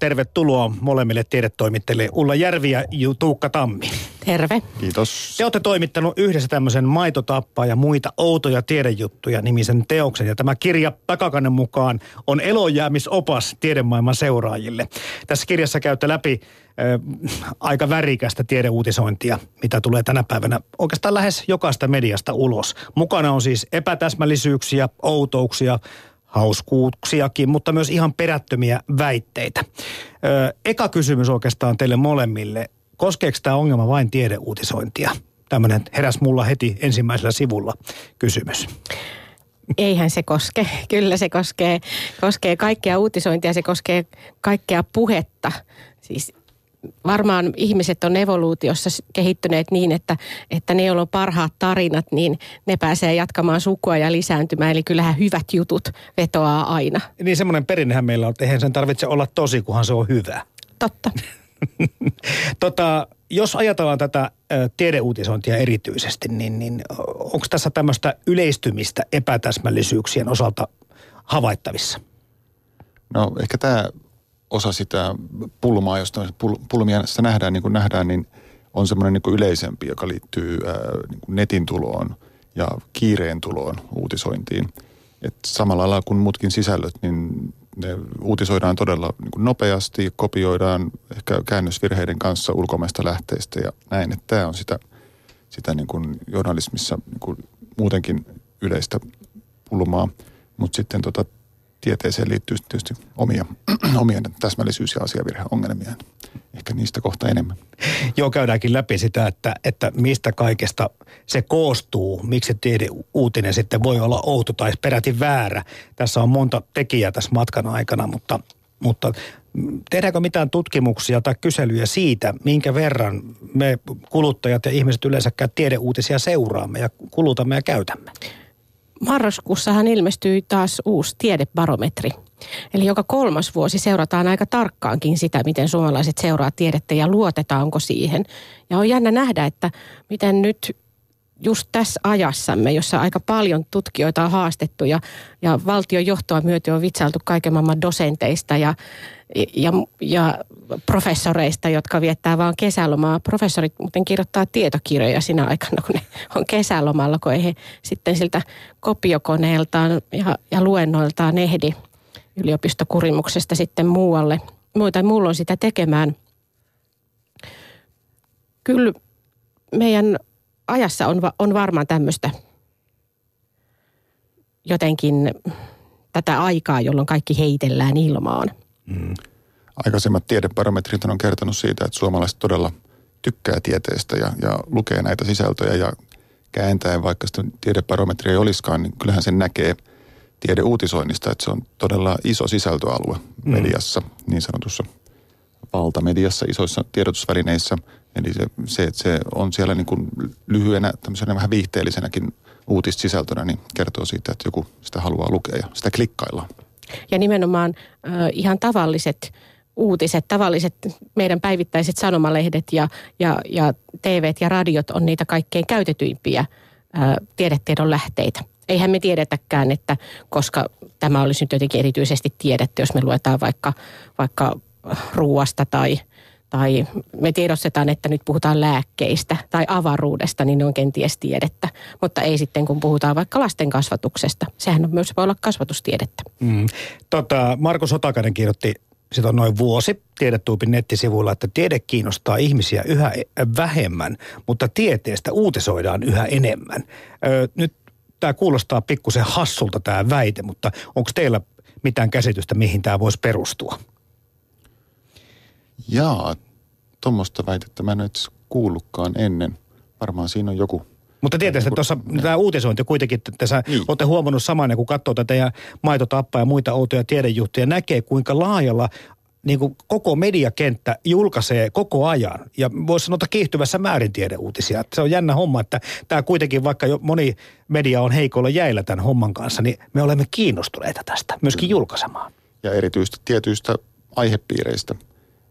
Tervetuloa molemmille tiedetoimittajille Ulla Järvi ja Tuukka Tammi. Terve. Kiitos. Te olette toimittanut yhdessä tämmöisen Maitotappaa ja muita outoja tiedejuttuja nimisen teoksen. Ja tämä kirja takakannen mukaan on elojäämisopas tiedemaailman seuraajille. Tässä kirjassa käytte läpi äh, aika värikästä tiedeuutisointia, mitä tulee tänä päivänä oikeastaan lähes jokaista mediasta ulos. Mukana on siis epätäsmällisyyksiä, outouksia, hauskuuksiakin, mutta myös ihan perättömiä väitteitä. Ö, eka kysymys oikeastaan teille molemmille. Koskeeko tämä ongelma vain tiedeuutisointia? Tämmöinen heräs mulla heti ensimmäisellä sivulla kysymys. Eihän se koske. Kyllä se koskee, koskee kaikkea uutisointia, se koskee kaikkea puhetta. Siis varmaan ihmiset on evoluutiossa kehittyneet niin, että, että ne, joilla on parhaat tarinat, niin ne pääsee jatkamaan sukua ja lisääntymään. Eli kyllähän hyvät jutut vetoaa aina. Niin semmoinen perinnehän meillä on, että eihän sen tarvitse olla tosi, kunhan se on hyvä. Totta. tota, jos ajatellaan tätä tiedeuutisointia erityisesti, niin, niin onko tässä tämmöistä yleistymistä epätäsmällisyyksien osalta havaittavissa? No ehkä tämä osa sitä pulmaa, josta pulmia sitä nähdään, niin kuin nähdään, niin on semmoinen niin yleisempi, joka liittyy ää, niin kuin netin tuloon ja kiireen tuloon uutisointiin. Et samalla lailla kuin muutkin sisällöt, niin ne uutisoidaan todella niin kuin nopeasti, kopioidaan ehkä käännösvirheiden kanssa ulkomaista lähteistä ja näin. Että tämä on sitä, sitä niin kuin journalismissa niin kuin muutenkin yleistä pulmaa. Mutta sitten tota, tieteeseen liittyy tietysti omia, omia täsmällisyys- ja asiavirheongelmia. Ehkä niistä kohta enemmän. Joo, käydäänkin läpi sitä, että, että mistä kaikesta se koostuu, miksi tiedeuutinen sitten voi olla outo tai peräti väärä. Tässä on monta tekijää tässä matkan aikana, mutta, mutta tehdäänkö mitään tutkimuksia tai kyselyjä siitä, minkä verran me kuluttajat ja ihmiset yleensäkään tiedeuutisia seuraamme ja kulutamme ja käytämme? Marraskuussahan ilmestyi taas uusi tiedebarometri. Eli joka kolmas vuosi seurataan aika tarkkaankin sitä, miten suomalaiset seuraa tiedettä ja luotetaanko siihen. Ja on jännä nähdä, että miten nyt just tässä ajassamme, jossa aika paljon tutkijoita on haastettu ja, ja valtion johtoa myöten on vitsailtu kaiken maailman dosenteista ja, ja, ja professoreista, jotka viettää vaan kesälomaa. Professorit muuten kirjoittaa tietokirjoja sinä aikana, kun ne on kesälomalla, kun ei he sitten siltä kopiokoneeltaan ja, ja luennoiltaan ehdi yliopistokurimuksesta sitten muualle. Muita mulla on sitä tekemään. Kyllä meidän ajassa on, on varmaan tämmöistä jotenkin tätä aikaa, jolloin kaikki heitellään ilmaan. Mm. Aikaisemmat tiedebarometrit on kertonut siitä, että suomalaiset todella tykkää tieteestä ja, ja lukee näitä sisältöjä ja kääntäen, vaikka sitä tiedebarometria ei olisikaan, niin kyllähän sen näkee tiedeuutisoinnista, että se on todella iso sisältöalue mm. mediassa, niin sanotussa valtamediassa, isoissa tiedotusvälineissä. Eli se, se, että se on siellä niin kuin lyhyenä, tämmöisenä vähän viihteellisenäkin uutissisältönä, niin kertoo siitä, että joku sitä haluaa lukea ja sitä klikkaillaan. Ja nimenomaan äh, ihan tavalliset uutiset, tavalliset meidän päivittäiset sanomalehdet ja, ja, ja TV ja radiot on niitä kaikkein käytetyimpiä äh, tiedetiedon lähteitä. Eihän me tiedetäkään, että koska tämä olisi nyt jotenkin erityisesti tiedetty, jos me luetaan vaikka, vaikka ruuasta tai, tai me tiedostetaan, että nyt puhutaan lääkkeistä tai avaruudesta, niin ne on kenties tiedettä. Mutta ei sitten, kun puhutaan vaikka lasten kasvatuksesta. Sehän on myös voi olla kasvatustiedettä. Mm. Tota, Markus Otakainen kirjoitti sitä on noin vuosi Tiedetuupin nettisivuilla, että tiede kiinnostaa ihmisiä yhä vähemmän, mutta tieteestä uutisoidaan yhä enemmän. Ö, nyt tämä kuulostaa pikkusen hassulta tämä väite, mutta onko teillä mitään käsitystä, mihin tämä voisi perustua? Jaa, tuommoista väitettä mä en ole kuullutkaan ennen. Varmaan siinä on joku mutta tietysti tuossa tämä uutisointi kuitenkin, että sä niin. olette huomannut saman, kun katsoo tätä ja maitotappaa ja muita outoja tiedejuttuja, näkee kuinka laajalla niin kuin koko mediakenttä julkaisee koko ajan ja voisi sanoa kiihtyvässä määrin tiedeuutisia. Se on jännä homma, että tämä kuitenkin, vaikka jo moni media on heikolla jäillä tämän homman kanssa, niin me olemme kiinnostuneita tästä myöskin julkaisemaan. Ja erityisesti tietyistä aihepiireistä –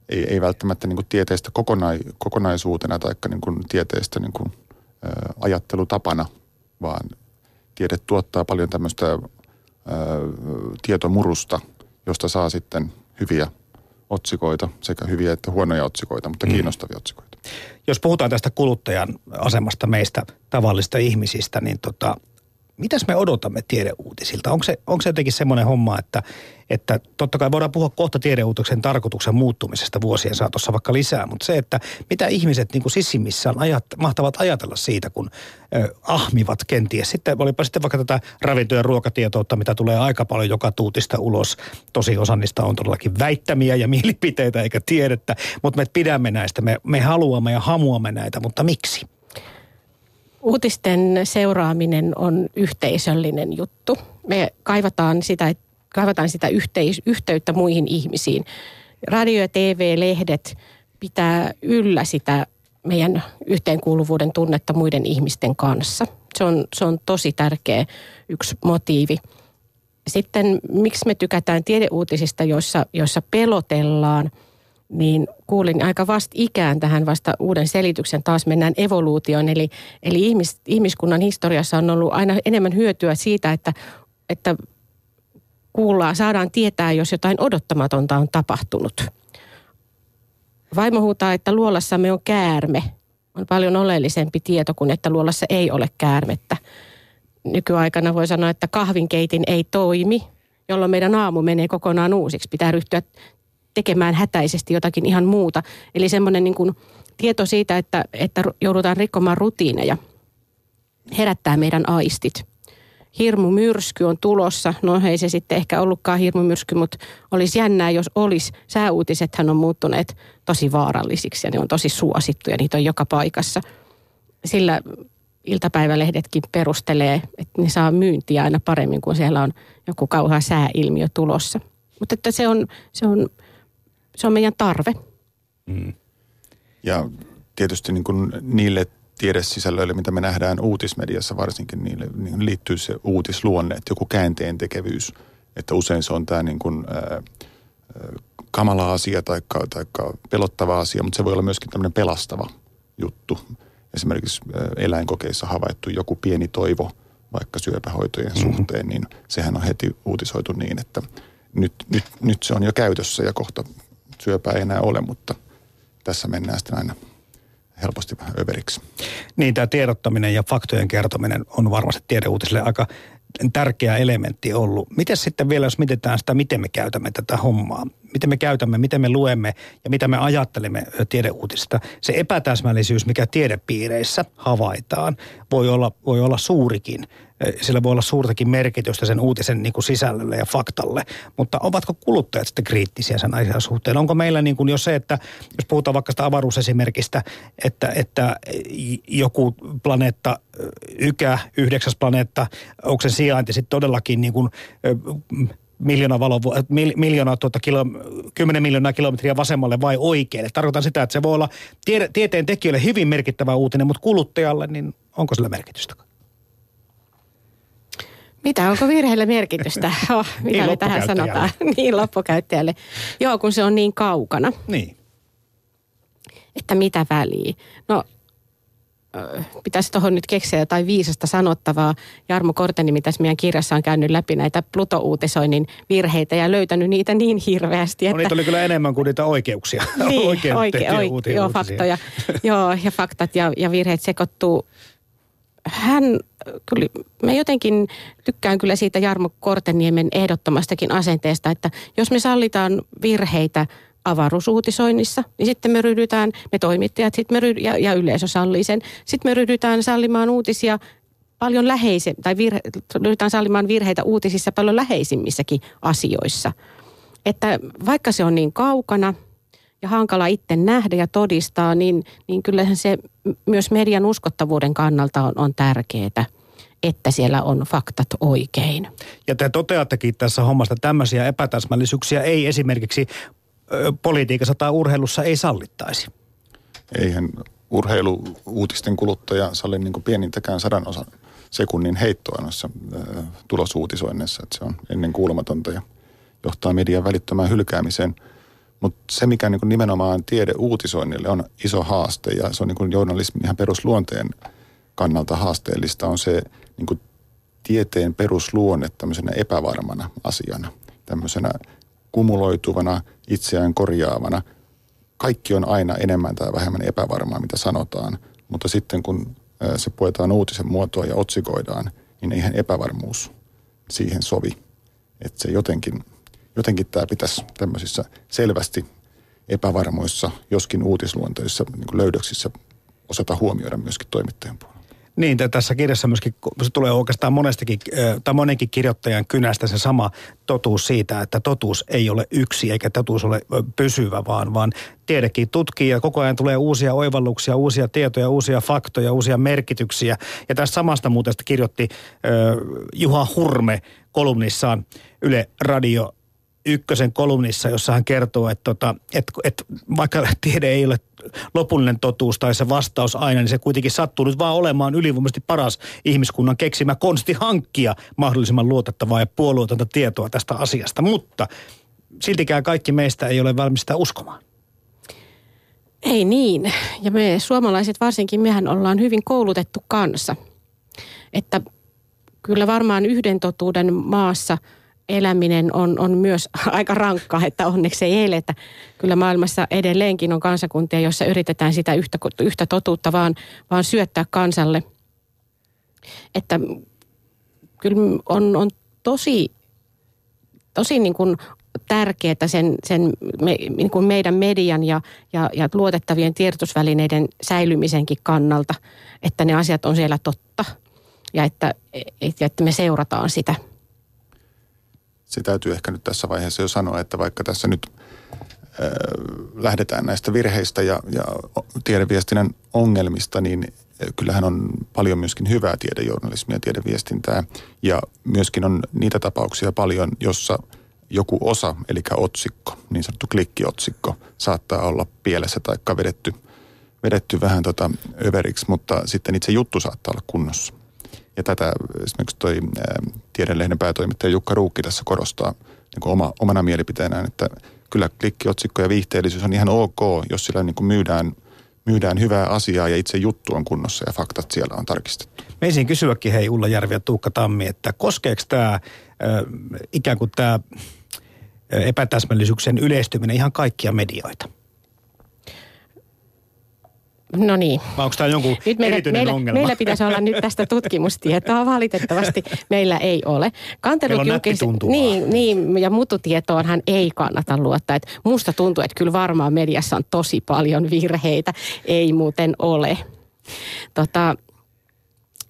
ei, ei välttämättä niin kuin tieteestä kokonai, kokonaisuutena tai niin kuin tieteestä niin kuin, ä, ajattelutapana, vaan tiede tuottaa paljon tämmöistä ä, tietomurusta, josta saa sitten hyviä otsikoita, sekä hyviä että huonoja otsikoita, mutta mm. kiinnostavia otsikoita. Jos puhutaan tästä kuluttajan asemasta meistä tavallista ihmisistä, niin tota, mitäs me odotamme tiedeuutisilta? Onko se, onko se jotenkin semmoinen homma, että, että totta kai voidaan puhua kohta tiedeuutiksen tarkoituksen muuttumisesta vuosien saatossa vaikka lisää, mutta se, että mitä ihmiset niin kuin sissimissään ajat, mahtavat ajatella siitä, kun ö, ahmivat kenties. Sitten olipa sitten vaikka tätä ravinto- ja ruokatietoutta, mitä tulee aika paljon joka tuutista ulos. Tosi osa niistä on todellakin väittämiä ja mielipiteitä eikä tiedettä, mutta me pidämme näistä, me, me haluamme ja hamuamme näitä, mutta miksi? Uutisten seuraaminen on yhteisöllinen juttu. Me kaivataan sitä, kaivataan sitä yhteis- yhteyttä muihin ihmisiin. Radio ja TV, lehdet pitää yllä sitä meidän yhteenkuuluvuuden tunnetta muiden ihmisten kanssa. Se on, se on tosi tärkeä yksi motiivi. Sitten miksi me tykätään tiedeuutisista, joissa, joissa pelotellaan – niin kuulin aika vasta ikään tähän vasta uuden selityksen. Taas mennään evoluutioon, eli, eli ihmis, ihmiskunnan historiassa on ollut aina enemmän hyötyä siitä, että, että kuullaan, saadaan tietää, jos jotain odottamatonta on tapahtunut. Vaimo huutaa, että luolassamme on käärme. On paljon oleellisempi tieto kuin, että luolassa ei ole käärmettä. Nykyaikana voi sanoa, että kahvinkeitin ei toimi, jolloin meidän aamu menee kokonaan uusiksi. Pitää ryhtyä tekemään hätäisesti jotakin ihan muuta. Eli semmoinen niin kuin tieto siitä, että, että joudutaan rikkomaan rutiineja, herättää meidän aistit. Hirmumyrsky on tulossa. No ei se sitten ehkä ollutkaan hirmumyrsky, mutta olisi jännää, jos olisi. Sääuutisethan on muuttuneet tosi vaarallisiksi ja ne on tosi suosittuja. Niitä on joka paikassa. Sillä iltapäivälehdetkin perustelee, että ne saa myyntiä aina paremmin, kun siellä on joku kauhea sääilmiö tulossa. Mutta että se on, se on se on meidän tarve. Mm. Ja tietysti niin kuin niille tiedesisällöille, mitä me nähdään uutismediassa varsinkin, niille niin liittyy se uutisluonne, että joku käänteen tekevyys. Että usein se on tämä niin kuin, ää, kamala asia tai pelottava asia, mutta se voi olla myöskin tämmöinen pelastava juttu. Esimerkiksi eläinkokeissa havaittu joku pieni toivo vaikka syöpähoitojen mm-hmm. suhteen, niin sehän on heti uutisoitu niin, että nyt, nyt, nyt se on jo käytössä ja kohta syöpää ei enää ole, mutta tässä mennään sitten aina helposti vähän överiksi. Niin, tämä tiedottaminen ja faktojen kertominen on varmasti tiedeuutisille aika tärkeä elementti ollut. Miten sitten vielä, jos mietitään sitä, miten me käytämme tätä hommaa, miten me käytämme, miten me luemme ja mitä me ajattelemme tiedeuutisista. Se epätäsmällisyys, mikä tiedepiireissä havaitaan, voi olla, voi olla suurikin sillä voi olla suurtakin merkitystä sen uutisen niin kuin sisällölle ja faktalle. Mutta ovatko kuluttajat sitten kriittisiä sen asian suhteen? Onko meillä niin kuin jo se, että jos puhutaan vaikka sitä avaruusesimerkistä, että, että joku planeetta, ykä, yhdeksäs planeetta, onko se sijainti sitten todellakin niin kuin, miljoona, valo, miljoona tuota kilo, 10 miljoonaa kilometriä vasemmalle vai oikealle. Tarkoitan sitä, että se voi olla tiede, tieteen tekijöille hyvin merkittävä uutinen, mutta kuluttajalle, niin onko sillä merkitystä? Mitä, onko virheillä merkitystä? Oh, mitä niin, tähän sanotaan? niin, loppukäyttäjälle. Joo, kun se on niin kaukana. Niin. Että mitä väliä? No, pitäisi tuohon nyt keksiä jotain viisasta sanottavaa. Jarmo Korteni, tässä meidän kirjassa on käynyt läpi näitä Pluto-uutisoinnin virheitä ja löytänyt niitä niin hirveästi. Että... No, niitä oli kyllä enemmän kuin niitä oikeuksia. niin, oike, oike, joo, faktoja. joo, ja faktat ja, ja virheet sekoittuu hän kyllä, mä jotenkin tykkään kyllä siitä Jarmo Korteniemen ehdottomastakin asenteesta, että jos me sallitaan virheitä avaruusuutisoinnissa, niin sitten me ryhdytään, me toimittajat sit me ryhdy, ja, ja yleisö sallii sen, sitten me ryhdytään sallimaan uutisia paljon läheise, tai virhe, ryhdytään sallimaan virheitä uutisissa paljon läheisimmissäkin asioissa. Että vaikka se on niin kaukana – ja hankala itse nähdä ja todistaa, niin, niin kyllähän se myös median uskottavuuden kannalta on, on tärkeää että siellä on faktat oikein. Ja te toteattekin tässä hommasta tämmöisiä epätäsmällisyyksiä ei esimerkiksi politiikassa tai urheilussa ei sallittaisi. Eihän urheiluuutisten kuluttaja salli niin pienintäkään sadan osan sekunnin heittoa noissa ö, tulosuutisoinneissa. Että se on ennen kuulumatonta ja johtaa median välittömään hylkäämiseen – mutta se, mikä niin nimenomaan tiede uutisoinnille on iso haaste ja se on niin journalismin ihan perusluonteen kannalta haasteellista, on se niin tieteen perusluonne tämmöisenä epävarmana asiana, tämmöisenä kumuloituvana itseään korjaavana. Kaikki on aina enemmän tai vähemmän epävarmaa, mitä sanotaan, mutta sitten kun se puetaan uutisen muotoa ja otsikoidaan, niin eihän epävarmuus siihen sovi. Että se jotenkin, jotenkin tämä pitäisi tämmöisissä selvästi epävarmoissa, joskin uutisluontoisissa niin löydöksissä osata huomioida myöskin toimittajan puolella. Niin, tässä kirjassa myöskin se tulee oikeastaan monestakin, tai monenkin kirjoittajan kynästä se sama totuus siitä, että totuus ei ole yksi eikä totuus ole pysyvä, vaan, vaan tiedekin tutkii ja koko ajan tulee uusia oivalluksia, uusia tietoja, uusia faktoja, uusia merkityksiä. Ja tässä samasta muuten kirjoitti Juha Hurme kolumnissaan Yle Radio ykkösen kolumnissa, jossa hän kertoo, että, tota, että, että vaikka tiede ei ole lopullinen totuus tai se vastaus aina, niin se kuitenkin sattuu nyt vaan olemaan ylivoimaisesti paras ihmiskunnan keksimä konsti hankkia mahdollisimman luotettavaa ja puolueetonta tietoa tästä asiasta. Mutta siltikään kaikki meistä ei ole valmis sitä uskomaan. Ei niin. Ja me suomalaiset varsinkin, mehän ollaan hyvin koulutettu kansa. Että kyllä varmaan yhden totuuden maassa – eläminen on, on myös aika rankkaa, että onneksi ei eletä. Kyllä maailmassa edelleenkin on kansakuntia, joissa yritetään sitä yhtä, yhtä totuutta vaan, vaan syöttää kansalle. Että kyllä on, on tosi, tosi niin kuin tärkeää sen, sen me, niin kuin meidän median ja, ja, ja luotettavien tiedotusvälineiden säilymisenkin kannalta, että ne asiat on siellä totta ja että, että me seurataan sitä – se täytyy ehkä nyt tässä vaiheessa jo sanoa, että vaikka tässä nyt äh, lähdetään näistä virheistä ja, ja tiedeviestinnän ongelmista, niin kyllähän on paljon myöskin hyvää tiedejournalismia, tiedeviestintää ja myöskin on niitä tapauksia paljon, jossa joku osa, eli otsikko, niin sanottu klikkiotsikko, saattaa olla pielessä tai vedetty, vedetty vähän tota överiksi, mutta sitten itse juttu saattaa olla kunnossa. Ja tätä esimerkiksi toi Tiedelehden päätoimittaja Jukka Ruukki tässä korostaa niin kuin oma, omana mielipiteenään, että kyllä klikkiotsikko ja viihteellisyys on ihan ok, jos sillä niin kuin myydään, myydään hyvää asiaa ja itse juttu on kunnossa ja faktat siellä on tarkistettu. Meisin kysyäkin hei Ulla Järvi ja Tuukka Tammi, että koskeeko tämä ikään kuin tämä epätäsmällisyyksien yleistyminen ihan kaikkia medioita? No niin. Vai onko tämä jonkun nyt meillä, erityinen meillä, ongelma? Meillä pitäisi olla nyt tästä tutkimustietoa. Valitettavasti meillä ei ole. Kantelut meillä on julkis... niin, niin, ja mututietoonhan ei kannata luottaa. Et musta tuntuu, että kyllä varmaan mediassa on tosi paljon virheitä. Ei muuten ole. Tota,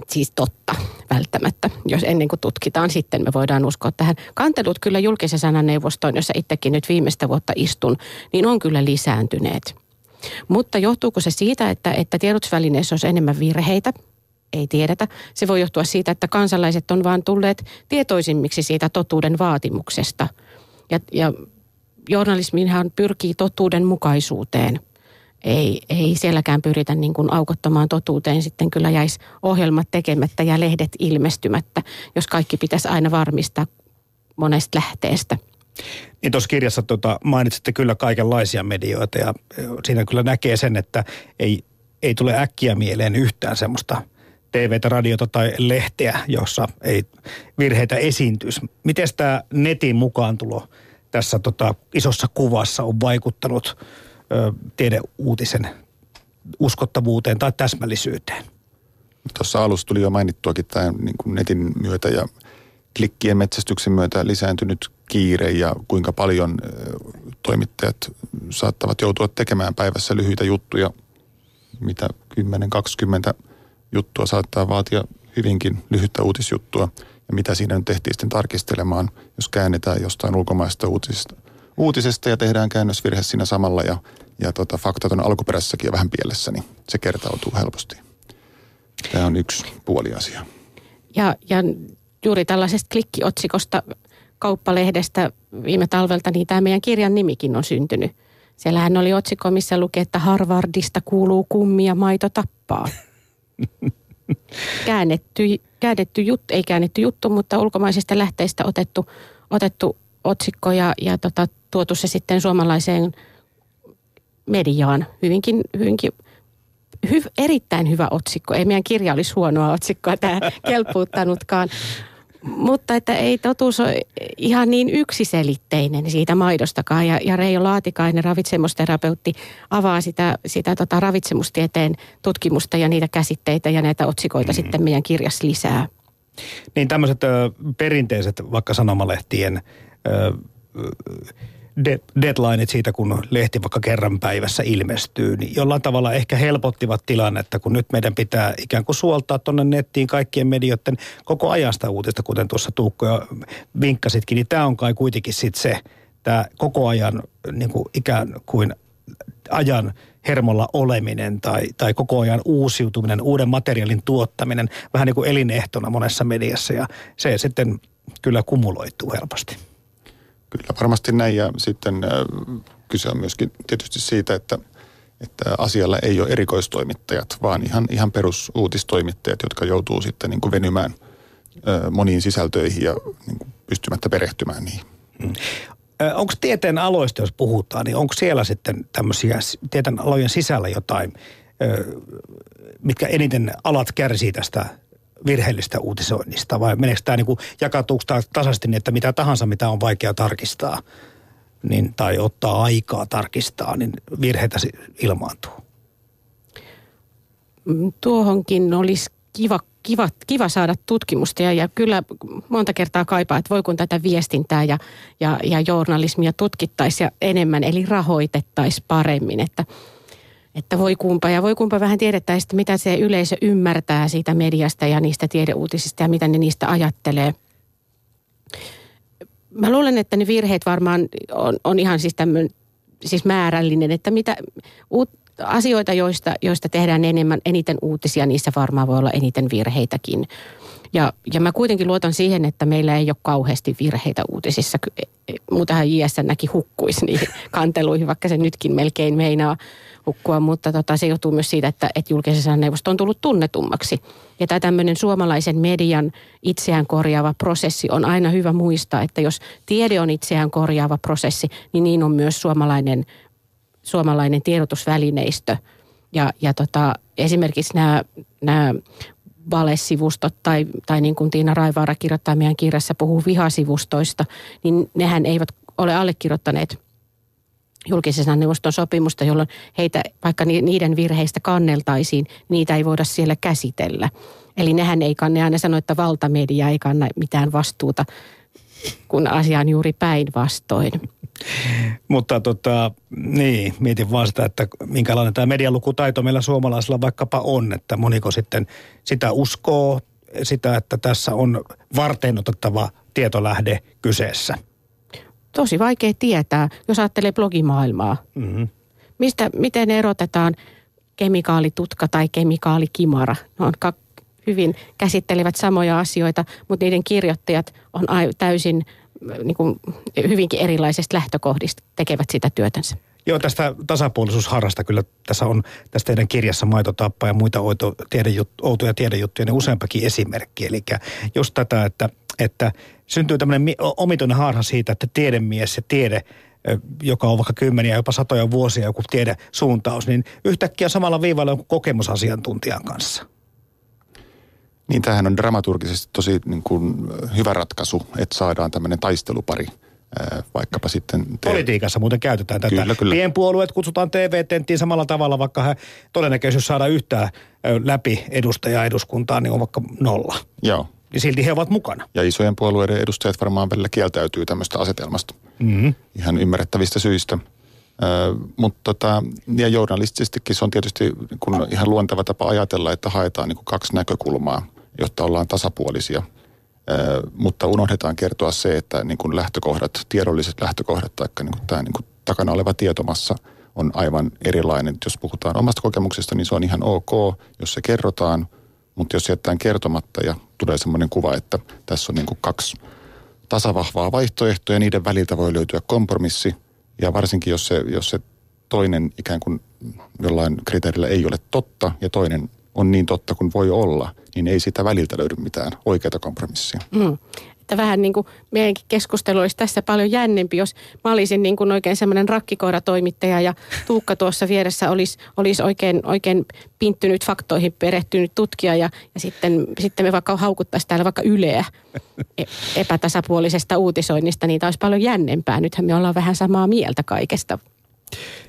siis totta välttämättä. Jos ennen kuin tutkitaan, sitten me voidaan uskoa tähän. Kantelut kyllä julkisen sananeuvostoon, jossa itsekin nyt viimeistä vuotta istun, niin on kyllä lisääntyneet. Mutta johtuuko se siitä, että, että tiedotusvälineissä olisi enemmän virheitä? Ei tiedetä. Se voi johtua siitä, että kansalaiset on vaan tulleet tietoisimmiksi siitä totuuden vaatimuksesta. Ja, ja journalisminhan pyrkii totuuden mukaisuuteen. Ei, ei sielläkään pyritä niin kuin aukottomaan totuuteen. Sitten kyllä jäisi ohjelmat tekemättä ja lehdet ilmestymättä, jos kaikki pitäisi aina varmistaa monesta lähteestä – niin tuossa kirjassa tota, mainitsitte kyllä kaikenlaisia medioita ja siinä kyllä näkee sen, että ei, ei tule äkkiä mieleen yhtään semmoista TVtä, radiota tai lehteä, jossa ei virheitä esiintyisi. Miten tämä netin mukaantulo tässä tota, isossa kuvassa on vaikuttanut ö, tiedeuutisen uskottavuuteen tai täsmällisyyteen? Tuossa alussa tuli jo mainittuakin tämä niin netin myötä ja klikkien metsästyksen myötä lisääntynyt kiire ja kuinka paljon toimittajat saattavat joutua tekemään päivässä lyhyitä juttuja, mitä 10-20 juttua saattaa vaatia hyvinkin lyhyttä uutisjuttua ja mitä siinä nyt tehtiin sitten tarkistelemaan, jos käännetään jostain ulkomaista uutisesta, uutisesta ja tehdään käännösvirhe siinä samalla ja, ja tota, faktat on alkuperäisessäkin jo vähän pielessä, niin se kertautuu helposti. Tämä on yksi puoli asia. Ja, ja juuri tällaisesta klikkiotsikosta kauppalehdestä viime talvelta, niin tämä meidän kirjan nimikin on syntynyt. Siellähän oli otsikko, missä lukee, että Harvardista kuuluu kummia, maito tappaa. käännetty, käännetty juttu, ei käännetty juttu, mutta ulkomaisista lähteistä otettu, otettu otsikko ja, ja tota, tuotu se sitten suomalaiseen mediaan. Hyvinkin, hyvinkin hyv, erittäin hyvä otsikko. Ei meidän kirja olisi huonoa otsikkoa tämä kelpuuttanutkaan. Mutta että ei totuus ole ihan niin yksiselitteinen siitä maidostakaan. Ja, ja Reijo Laatikainen, ravitsemusterapeutti, avaa sitä, sitä tota ravitsemustieteen tutkimusta ja niitä käsitteitä ja näitä otsikoita mm. sitten meidän kirjassa lisää. Niin tämmöiset ö, perinteiset vaikka sanomalehtien ö, de, deadlineit siitä, kun lehti vaikka kerran päivässä ilmestyy, niin jollain tavalla ehkä helpottivat tilannetta, kun nyt meidän pitää ikään kuin suoltaa tuonne nettiin kaikkien medioiden koko ajasta uutista, kuten tuossa Tuukko ja vinkkasitkin, niin tämä on kai kuitenkin sitten se, tämä koko ajan niin kuin ikään kuin ajan hermolla oleminen tai, tai koko ajan uusiutuminen, uuden materiaalin tuottaminen vähän niin kuin elinehtona monessa mediassa ja se sitten kyllä kumuloituu helposti. Kyllä varmasti näin ja sitten äh, kyse on myöskin tietysti siitä, että, että asialla ei ole erikoistoimittajat, vaan ihan, ihan perusuutistoimittajat, jotka joutuu sitten niin kuin venymään äh, moniin sisältöihin ja niin kuin pystymättä perehtymään niihin. Mm. Onko tieteen aloista, jos puhutaan, niin onko siellä sitten tämmöisiä tieteen alojen sisällä jotain, mitkä eniten alat kärsii tästä virheellistä uutisoinnista vai meneekö tämä niin jakautuuko tasaisesti niin, että mitä tahansa, mitä on vaikea tarkistaa niin, tai ottaa aikaa tarkistaa, niin virheitä ilmaantuu? Tuohonkin olisi kiva, kiva, kiva saada tutkimusta ja, ja kyllä monta kertaa kaipaa, että voi kun tätä viestintää ja, ja, ja journalismia tutkittaisiin enemmän, eli rahoitettaisiin paremmin, että – että voi kumpa ja voi kumpa vähän tiedettäisiin, että mitä se yleisö ymmärtää siitä mediasta ja niistä tiedeuutisista ja mitä ne niistä ajattelee. Mä luulen, että ne virheet varmaan on, on ihan siis tämmöinen siis määrällinen, että mitä uut, asioita, joista, joista tehdään enemmän, eniten uutisia, niissä varmaan voi olla eniten virheitäkin. Ja, ja mä kuitenkin luotan siihen, että meillä ei ole kauheasti virheitä uutisissa. Muutenhan JSNäkin hukkuisi niihin kanteluihin, vaikka se nytkin melkein meinaa hukkua, mutta tota, se johtuu myös siitä, että, että julkisen neuvosto on tullut tunnetummaksi. Ja tämä tämmöinen suomalaisen median itseään korjaava prosessi on aina hyvä muistaa, että jos tiede on itseään korjaava prosessi, niin niin on myös suomalainen, suomalainen tiedotusvälineistö. Ja, ja tota, esimerkiksi nämä, nämä valesivustot tai, tai niin kuin Tiina Raivaara kirjoittaa meidän kirjassa puhuu vihasivustoista, niin nehän eivät ole allekirjoittaneet julkisen neuvoston sopimusta, jolloin heitä, vaikka niiden virheistä kanneltaisiin, niitä ei voida siellä käsitellä. Eli nehän ei kanne, aina sano, että valtamedia ei kanna mitään vastuuta, kun asia on juuri päinvastoin. Mutta tota, niin, mietin vaan sitä, että minkälainen tämä medialukutaito meillä suomalaisilla vaikkapa on, että moniko sitten sitä uskoo, sitä, että tässä on varten otettava tietolähde kyseessä tosi vaikea tietää, jos ajattelee blogimaailmaa. Mm-hmm. Mistä, miten erotetaan kemikaalitutka tai kemikaalikimara? Ne on hyvin käsittelevät samoja asioita, mutta niiden kirjoittajat on täysin niin kuin, hyvinkin erilaisista lähtökohdista tekevät sitä työtänsä. Joo, tästä tasapuolisuusharrasta kyllä tässä on tässä teidän kirjassa Maitotappa ja muita outo, tiedejut, outoja tiedejuttuja, niin useampakin esimerkki. Eli just tätä, että, että syntyy tämmöinen omituinen harha siitä, että tiedemies ja tiede joka on vaikka kymmeniä, jopa satoja vuosia joku tiedesuuntaus, niin yhtäkkiä samalla viivalla joku kokemusasiantuntijan kanssa. Niin tämähän on dramaturgisesti tosi niin kuin, hyvä ratkaisu, että saadaan tämmöinen taistelupari – vaikkapa sitten... Te... Politiikassa muuten käytetään tätä. Kyllä, kyllä. Pienpuolueet kutsutaan TV-tenttiin samalla tavalla, vaikka he todennäköisyys saada yhtään läpi edustajaa eduskuntaan, niin on vaikka nolla. Joo. Ja silti he ovat mukana. Ja isojen puolueiden edustajat varmaan välillä kieltäytyy tämmöistä asetelmasta. Mm-hmm. Ihan ymmärrettävistä syistä. Ö, mutta tota, ja journalistisestikin se on tietysti kun ihan luonteva tapa ajatella, että haetaan niin kuin kaksi näkökulmaa, jotta ollaan tasapuolisia – mutta unohdetaan kertoa se, että niin kuin lähtökohdat, tiedolliset lähtökohdat tai niin kuin tämä niin kuin takana oleva tietomassa on aivan erilainen. Jos puhutaan omasta kokemuksesta, niin se on ihan ok, jos se kerrotaan, mutta jos jätetään kertomatta ja tulee sellainen kuva, että tässä on niin kuin kaksi tasavahvaa vaihtoehtoa ja niiden väliltä voi löytyä kompromissi. Ja varsinkin, jos se, jos se toinen ikään kuin jollain kriteerillä ei ole totta ja toinen on niin totta kuin voi olla, niin ei sitä väliltä löydy mitään oikeaa kompromissia. Mm. että vähän niin kuin meidänkin keskustelu olisi tässä paljon jännempi, jos mä olisin niin kuin oikein semmoinen rakkikoiratoimittaja ja Tuukka tuossa vieressä olisi, olisi oikein, oikein pinttynyt faktoihin perehtynyt tutkija ja, ja sitten, sitten me vaikka haukuttaisiin täällä vaikka Yleä e, epätasapuolisesta uutisoinnista, niin tämä olisi paljon jännempää. Nythän me ollaan vähän samaa mieltä kaikesta.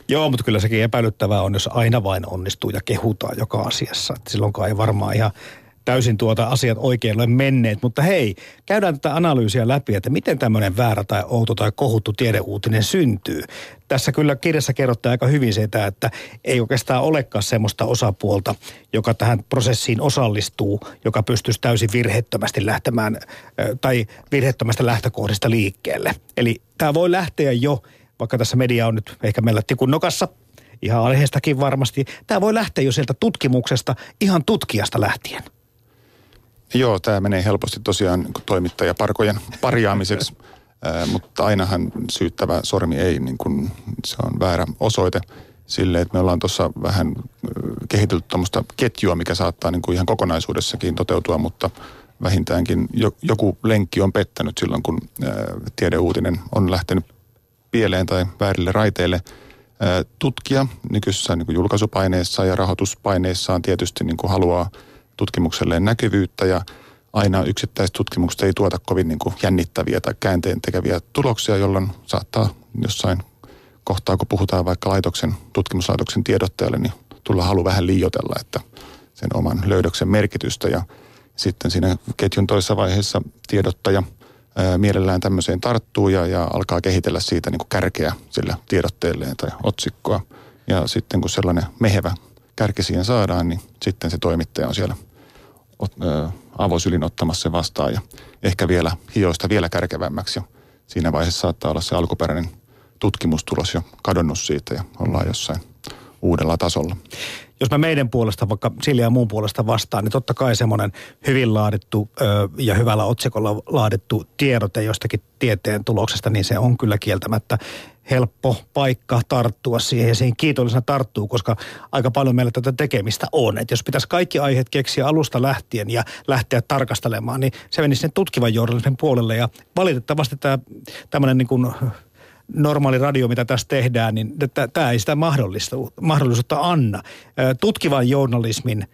Joo, mutta kyllä sekin epäilyttävää on, jos aina vain onnistuu ja kehutaan joka asiassa. Silloinkaan ei varmaan ihan täysin tuota asiat oikein ole menneet. Mutta hei, käydään tätä analyysiä läpi, että miten tämmöinen väärä tai outo tai kohuttu tiedeuutinen syntyy. Tässä kyllä kirjassa kerrotte aika hyvin sitä, että ei oikeastaan olekaan semmoista osapuolta, joka tähän prosessiin osallistuu, joka pystyisi täysin virheettömästi lähtemään tai virheettömästä lähtökohdista liikkeelle. Eli tämä voi lähteä jo, vaikka tässä media on nyt ehkä meillä tikun nokassa, ihan aiheestakin varmasti. Tämä voi lähteä jo sieltä tutkimuksesta ihan tutkijasta lähtien. Joo, tämä menee helposti tosiaan toimittajaparkojen parjaamiseksi, mutta ainahan syyttävä sormi ei, niin kuin, se on väärä osoite sille, että me ollaan tuossa vähän kehitelty tuommoista ketjua, mikä saattaa niin kuin ihan kokonaisuudessakin toteutua, mutta vähintäänkin joku lenkki on pettänyt silloin, kun tiedeuutinen on lähtenyt pieleen tai väärille raiteille. Tutkija nykyisessä niin julkaisupaineessa ja rahoituspaineissaan tietysti niin kuin haluaa – tutkimukselleen näkyvyyttä ja aina yksittäiset tutkimukset ei tuota kovin niin kuin jännittäviä tai käänteen tekeviä tuloksia, jolloin saattaa jossain kohtaa, kun puhutaan vaikka laitoksen, tutkimuslaitoksen tiedottajalle, niin tulla halu vähän liiotella, että sen oman löydöksen merkitystä ja sitten siinä ketjun toisessa vaiheessa tiedottaja mielellään tämmöiseen tarttuu ja, ja alkaa kehitellä siitä niin kuin kärkeä sillä tiedotteelleen tai otsikkoa. Ja sitten kun sellainen mehevä kärki siihen saadaan, niin sitten se toimittaja on siellä avosylin ottamassa se vastaan ja ehkä vielä hioista vielä kärkevämmäksi. Ja siinä vaiheessa saattaa olla se alkuperäinen tutkimustulos jo kadonnut siitä ja ollaan jossain uudella tasolla. Jos mä meidän puolesta, vaikka Silja ja muun puolesta vastaan, niin totta kai semmoinen hyvin laadittu ö, ja hyvällä otsikolla laadittu tiedote jostakin tieteen tuloksesta, niin se on kyllä kieltämättä helppo paikka tarttua siihen ja siihen kiitollisena tarttuu, koska aika paljon meillä tätä tekemistä on. Että jos pitäisi kaikki aiheet keksiä alusta lähtien ja lähteä tarkastelemaan, niin se menisi sen tutkivan journalismin puolelle. Ja valitettavasti tämä tämmöinen niin kuin normaali radio, mitä tässä tehdään, niin tämä ei sitä mahdollisuutta anna. Tutkivan journalismin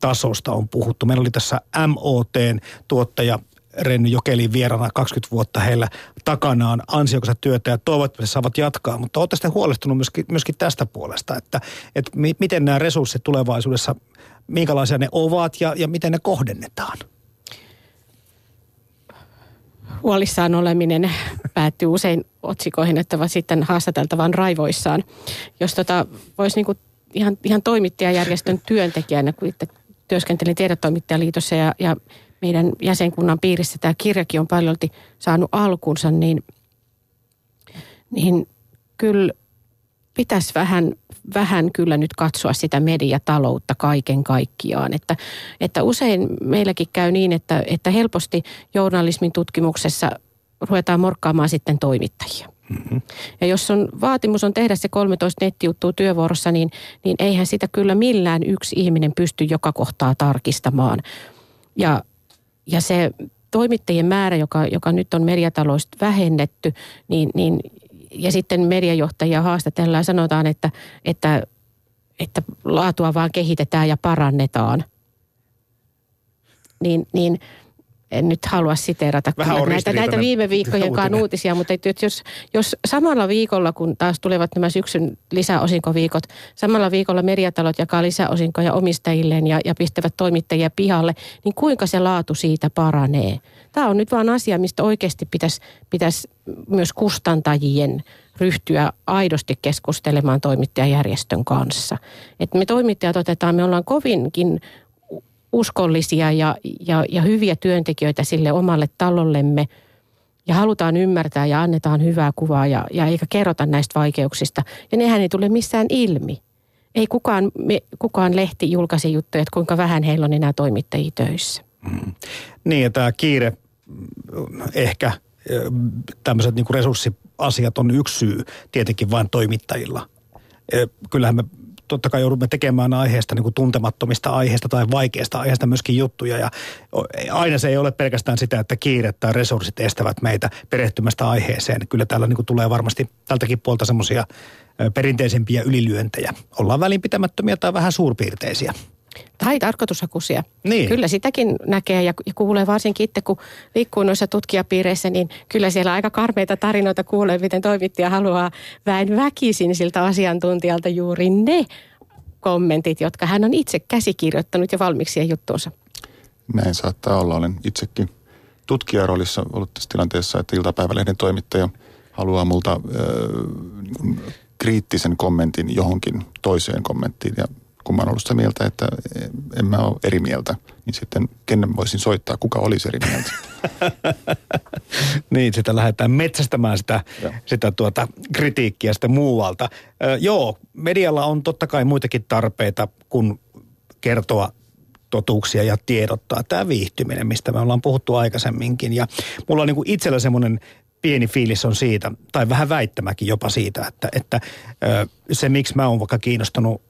tasosta on puhuttu. Meillä oli tässä MOTn tuottaja Renny Jokelin vierana 20 vuotta heillä takanaan ansiokasta työtä ja toivottavasti saavat jatkaa. Mutta olette sitten huolestunut myöskin, myöskin tästä puolesta, että, että miten nämä resurssit tulevaisuudessa, minkälaisia ne ovat ja, ja miten ne kohdennetaan? Huolissaan oleminen päättyy usein otsikoihin, että sitten haastateltavan raivoissaan. Jos tota, voisi niinku ihan, ihan toimittajajärjestön työntekijänä, kun itse työskentelin tiedotoimittajaliitossa ja, ja meidän jäsenkunnan piirissä tämä kirjakin on paljon saanut alkunsa, niin, niin kyllä pitäisi vähän, vähän kyllä nyt katsoa sitä mediataloutta kaiken kaikkiaan. Että, että usein meilläkin käy niin, että, että helposti journalismin tutkimuksessa ruvetaan morkkaamaan sitten toimittajia. Mm-hmm. Ja jos on, vaatimus on tehdä se 13 nettijuttua työvuorossa, niin, niin eihän sitä kyllä millään yksi ihminen pysty joka kohtaa tarkistamaan. Ja ja se toimittajien määrä, joka, joka nyt on mediataloista vähennetty, niin, niin, ja sitten mediajohtajia haastatellaan ja sanotaan, että, että, että laatua vaan kehitetään ja parannetaan. Niin, niin en nyt halua siteerata näitä, näitä viime viikkojen uutisia, mutta jos, jos samalla viikolla, kun taas tulevat nämä syksyn lisäosinkoviikot, samalla viikolla mediatalot jakaa lisäosinkoja omistajilleen ja, ja pistävät toimittajia pihalle, niin kuinka se laatu siitä paranee? Tämä on nyt vaan asia, mistä oikeasti pitäisi, pitäisi myös kustantajien ryhtyä aidosti keskustelemaan toimittajajärjestön kanssa. että me toimittajat otetaan, me ollaan kovinkin uskollisia ja, ja, ja hyviä työntekijöitä sille omalle talollemme ja halutaan ymmärtää ja annetaan hyvää kuvaa ja, ja eikä kerrota näistä vaikeuksista. Ja nehän ei tule missään ilmi. Ei kukaan, me, kukaan lehti julkaisi juttuja, että kuinka vähän heillä on enää toimittajia töissä. Mm. Niin ja tämä kiire ehkä tämmöiset niin resurssiasiat on yksi syy tietenkin vain toimittajilla. Kyllähän me totta kai joudumme tekemään aiheesta niin kuin tuntemattomista aiheista tai vaikeista aiheista myöskin juttuja. Ja aina se ei ole pelkästään sitä, että kiire tai resurssit estävät meitä perehtymästä aiheeseen. Kyllä täällä niin kuin tulee varmasti tältäkin puolta semmoisia perinteisempiä ylilyöntejä. Ollaan välinpitämättömiä tai vähän suurpiirteisiä. Tai tarkoitushakuisia. Niin. Kyllä sitäkin näkee ja kuulee varsinkin itse, kun liikkuu noissa tutkijapiireissä, niin kyllä siellä aika karmeita tarinoita kuulee, miten toimittaja haluaa väen väkisin siltä asiantuntijalta juuri ne kommentit, jotka hän on itse käsikirjoittanut jo valmiiksi siihen juttuunsa. Näin saattaa olla. Olen itsekin tutkijaroolissa ollut tässä tilanteessa, että iltapäivälehden toimittaja haluaa multa äh, kriittisen kommentin johonkin toiseen kommenttiin ja kun mä oon ollut sitä mieltä, että en mä ole eri mieltä, niin sitten kenen voisin soittaa, kuka olisi eri mieltä. niin, sitä lähdetään metsästämään sitä, sitä tuota kritiikkiä sitten muualta. Ö, joo, medialla on totta kai muitakin tarpeita kuin kertoa totuuksia ja tiedottaa. Tämä viihtyminen, mistä me ollaan puhuttu aikaisemminkin. Ja mulla on niin kuin itsellä semmoinen pieni fiilis on siitä, tai vähän väittämäkin jopa siitä, että, että se miksi mä oon vaikka kiinnostunut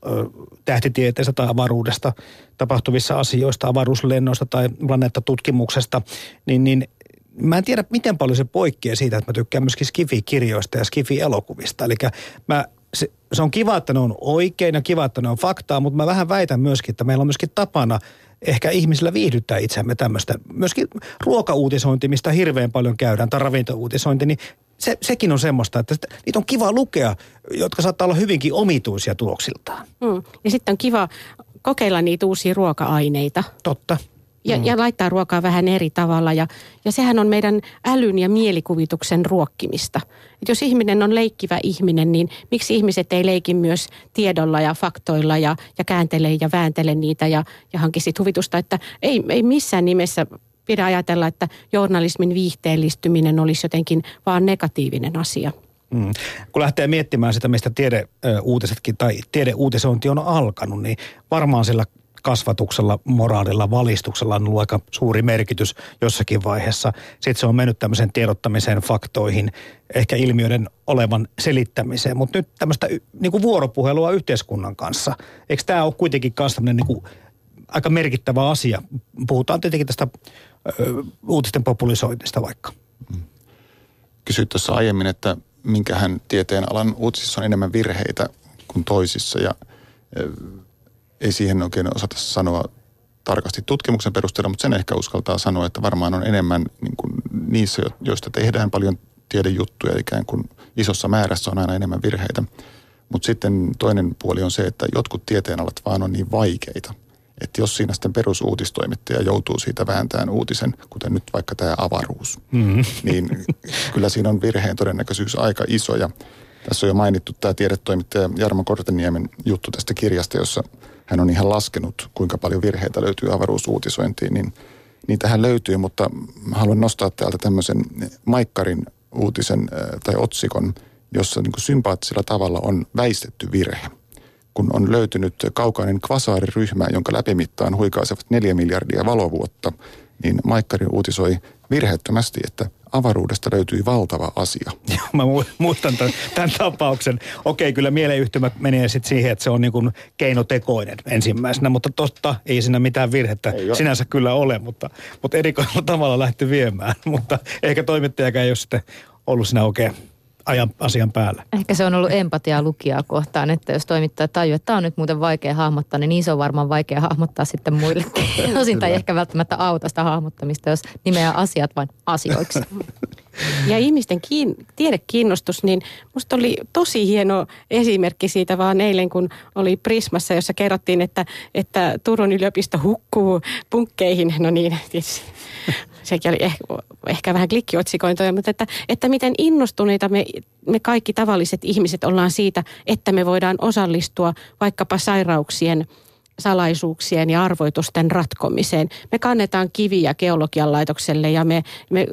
tähtitieteestä tai avaruudesta tapahtuvissa asioista, avaruuslennoista tai planeettatutkimuksesta, niin, niin mä en tiedä miten paljon se poikkeaa siitä, että mä tykkään myöskin Skifi-kirjoista ja Skifi-elokuvista. Eli mä, se, se on kiva, että ne on oikein ja kiva, että ne on faktaa, mutta mä vähän väitän myöskin, että meillä on myöskin tapana – ehkä ihmisillä viihdyttää itseämme tämmöistä. Myöskin ruokauutisointi, mistä hirveän paljon käydään, tai ravintouutisointi, niin se, sekin on semmoista, että niitä on kiva lukea, jotka saattaa olla hyvinkin omituisia tuloksiltaan. Mm. Ja sitten on kiva kokeilla niitä uusia ruoka-aineita. Totta ja, mm. ja laittaa ruokaa vähän eri tavalla. Ja, ja sehän on meidän älyn ja mielikuvituksen ruokkimista. Et jos ihminen on leikkivä ihminen, niin miksi ihmiset ei leiki myös tiedolla ja faktoilla ja, ja kääntele ja vääntele niitä ja, ja hankisi huvitusta. Että ei, ei missään nimessä pidä ajatella, että journalismin viihteellistyminen olisi jotenkin vaan negatiivinen asia. Mm. Kun lähtee miettimään sitä, mistä tiedeuutisetkin tai tiedeuutisointi on alkanut, niin varmaan sillä kasvatuksella, moraalilla, valistuksella on ollut aika suuri merkitys jossakin vaiheessa. Sitten se on mennyt tämmöiseen tiedottamiseen, faktoihin, ehkä ilmiöiden olevan selittämiseen. Mutta nyt tämmöistä niin kuin vuoropuhelua yhteiskunnan kanssa. Eikö tämä ole kuitenkin myös tämmöinen niin kuin aika merkittävä asia? Puhutaan tietenkin tästä ö, uutisten populisoinnista vaikka. Mm. Kysyit tuossa aiemmin, että minkähän tieteen alan uutisissa on enemmän virheitä kuin toisissa. Ja ei siihen oikein osata sanoa tarkasti tutkimuksen perusteella, mutta sen ehkä uskaltaa sanoa, että varmaan on enemmän niin kuin niissä, joista tehdään paljon tiedejuttuja ikään kuin isossa määrässä on aina enemmän virheitä. Mutta sitten toinen puoli on se, että jotkut tieteenalat vaan on niin vaikeita, että jos siinä sitten perusuutistoimittaja joutuu siitä vääntään uutisen, kuten nyt vaikka tämä avaruus, mm-hmm. niin kyllä siinä on virheen todennäköisyys aika iso. Ja tässä on jo mainittu tämä tiedetoimittaja Jarmo Korteniemen juttu tästä kirjasta, jossa hän on ihan laskenut, kuinka paljon virheitä löytyy avaruusuutisointiin, niin niitähän löytyy, mutta haluan nostaa täältä tämmöisen Maikkarin uutisen tai otsikon, jossa niin sympaattisella tavalla on väistetty virhe. Kun on löytynyt kaukainen kvasaariryhmä, jonka läpimittaan huikaisevat neljä miljardia valovuotta, niin Maikkari uutisoi virheettömästi, että avaruudesta löytyi valtava asia. Joo, mä muistan tämän, tämän tapauksen. Okei, kyllä mieleyhtymät menee sitten siihen, että se on niin kuin keinotekoinen ensimmäisenä, mutta totta ei siinä mitään virhettä ei sinänsä kyllä ole, mutta, mutta erikoisella tavalla lähti viemään. Mutta ehkä toimittajakaan ei ole sitten ollut siinä oikein ajan, asian päällä. Ehkä se on ollut empatiaa lukijaa kohtaan, että jos toimittaja tajuu, että tämä on nyt muuten vaikea hahmottaa, niin, niin se on varmaan vaikea hahmottaa sitten muillekin. Osin tai ehkä välttämättä auta sitä hahmottamista, jos nimeää asiat vain asioiksi. Ja ihmisten kiin, tiedekiinnostus, niin musta oli tosi hieno esimerkki siitä vaan eilen, kun oli Prismassa, jossa kerrottiin, että, että Turun yliopisto hukkuu punkkeihin. No niin, tietysti sekin oli ehkä, ehkä vähän klikkiotsikointoja, mutta että, että miten innostuneita me, me kaikki tavalliset ihmiset ollaan siitä, että me voidaan osallistua vaikkapa sairauksien salaisuuksien ja arvoitusten ratkomiseen. Me kannetaan kiviä geologian laitokselle ja me, me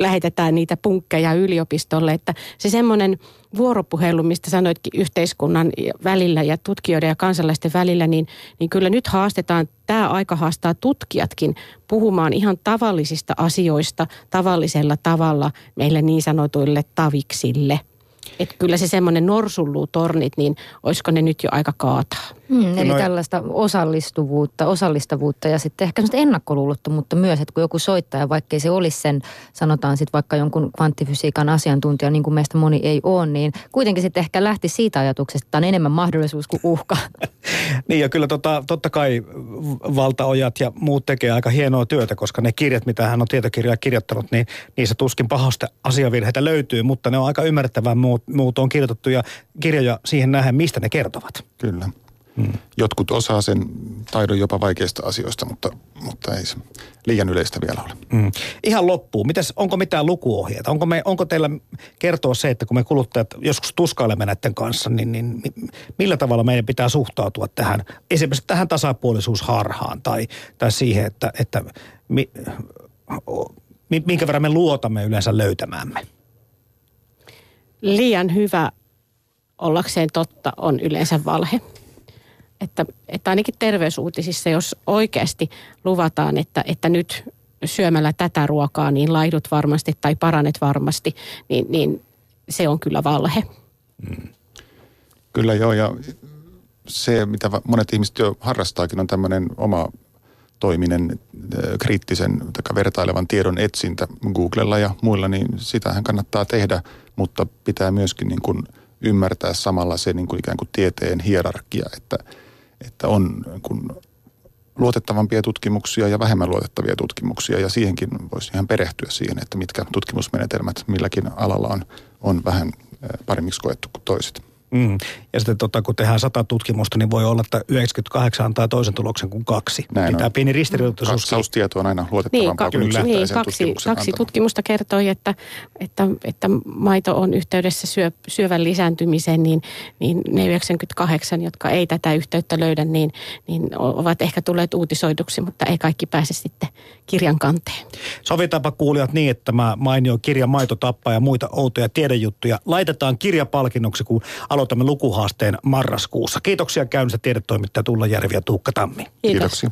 lähetetään niitä punkkeja yliopistolle, että se semmoinen vuoropuhelu, mistä sanoitkin yhteiskunnan välillä ja tutkijoiden ja kansalaisten välillä, niin, niin kyllä nyt haastetaan, tämä aika haastaa tutkijatkin puhumaan ihan tavallisista asioista tavallisella tavalla meille niin sanotuille taviksille. Että kyllä se semmoinen norsulluutornit, niin olisiko ne nyt jo aika kaataa? Hmm, eli Noi- tällaista osallistuvuutta, osallistavuutta ja sitten ehkä semmoista ennakkoluulottomuutta myös, että kun joku soittaja, vaikkei se olisi sen, sanotaan sitten vaikka jonkun kvanttifysiikan asiantuntija, niin kuin meistä moni ei ole, niin kuitenkin sitten ehkä lähti siitä ajatuksesta, että tämä on enemmän mahdollisuus kuin uhka. Niin ja kyllä tota, totta kai valtaojat ja muut tekee aika hienoa työtä, koska ne kirjat, mitä hän on tietokirjaa kirjoittanut, niin niissä tuskin pahasta asiavirheitä löytyy, mutta ne on aika ymmärrettävää muut, muut on kirjoitettu ja kirjoja siihen nähdään, mistä ne kertovat. Kyllä. Jotkut osaa sen taidon jopa vaikeista asioista, mutta, mutta ei se liian yleistä vielä ole. Mm. Ihan loppuun. Mitäs, onko mitään lukuohjeita? Onko, me, onko teillä kertoa se, että kun me kuluttajat joskus tuskailemme näiden kanssa, niin, niin mi- millä tavalla meidän pitää suhtautua tähän, esimerkiksi tähän tasapuolisuusharhaan tai, tai siihen, että, että mi, mi, minkä verran me luotamme yleensä löytämäämme? Liian hyvä ollakseen totta on yleensä valhe. Että, että ainakin terveysuutisissa, jos oikeasti luvataan, että, että nyt syömällä tätä ruokaa, niin laihdut varmasti tai paranet varmasti, niin, niin se on kyllä valhe. Kyllä joo, ja se, mitä monet ihmiset jo harrastaakin, on tämmöinen oma toiminen äh, kriittisen tai vertailevan tiedon etsintä Googlella ja muilla, niin sitähän kannattaa tehdä, mutta pitää myöskin niin kuin ymmärtää samalla se niin kuin ikään kuin tieteen hierarkia, että, että on kuin luotettavampia tutkimuksia ja vähemmän luotettavia tutkimuksia ja siihenkin voisi ihan perehtyä siihen, että mitkä tutkimusmenetelmät milläkin alalla on, on vähän äh, paremmiksi koettu kuin toiset. Mm. Ja sitten tota, kun tehdään sata tutkimusta, niin voi olla, että 98 antaa toisen tuloksen kuin kaksi. Näin Pitää on. pieni ristiriitaisuus. Katsaustieto on aina Niin, luotettavampaa ka- kuin kyllä. niin kaksi, kaksi tutkimusta kertoi, että, että, että maito on yhteydessä syö, syövän lisääntymiseen, niin, niin ne 98, jotka ei tätä yhteyttä löydä, niin, niin ovat ehkä tulleet uutisoiduksi, mutta ei kaikki pääse sitten kirjan kanteen. Sovitaanpa kuulijat niin, että tämä mainio kirja Maito tappaa ja muita outoja tiedejuttuja laitetaan kirjapalkinnoksi, kun aloitamme lukuhaasteen marraskuussa. Kiitoksia käynnistä tiedetoimittaja Tulla Järvi ja Tuukka Tammi. Kiitoksia.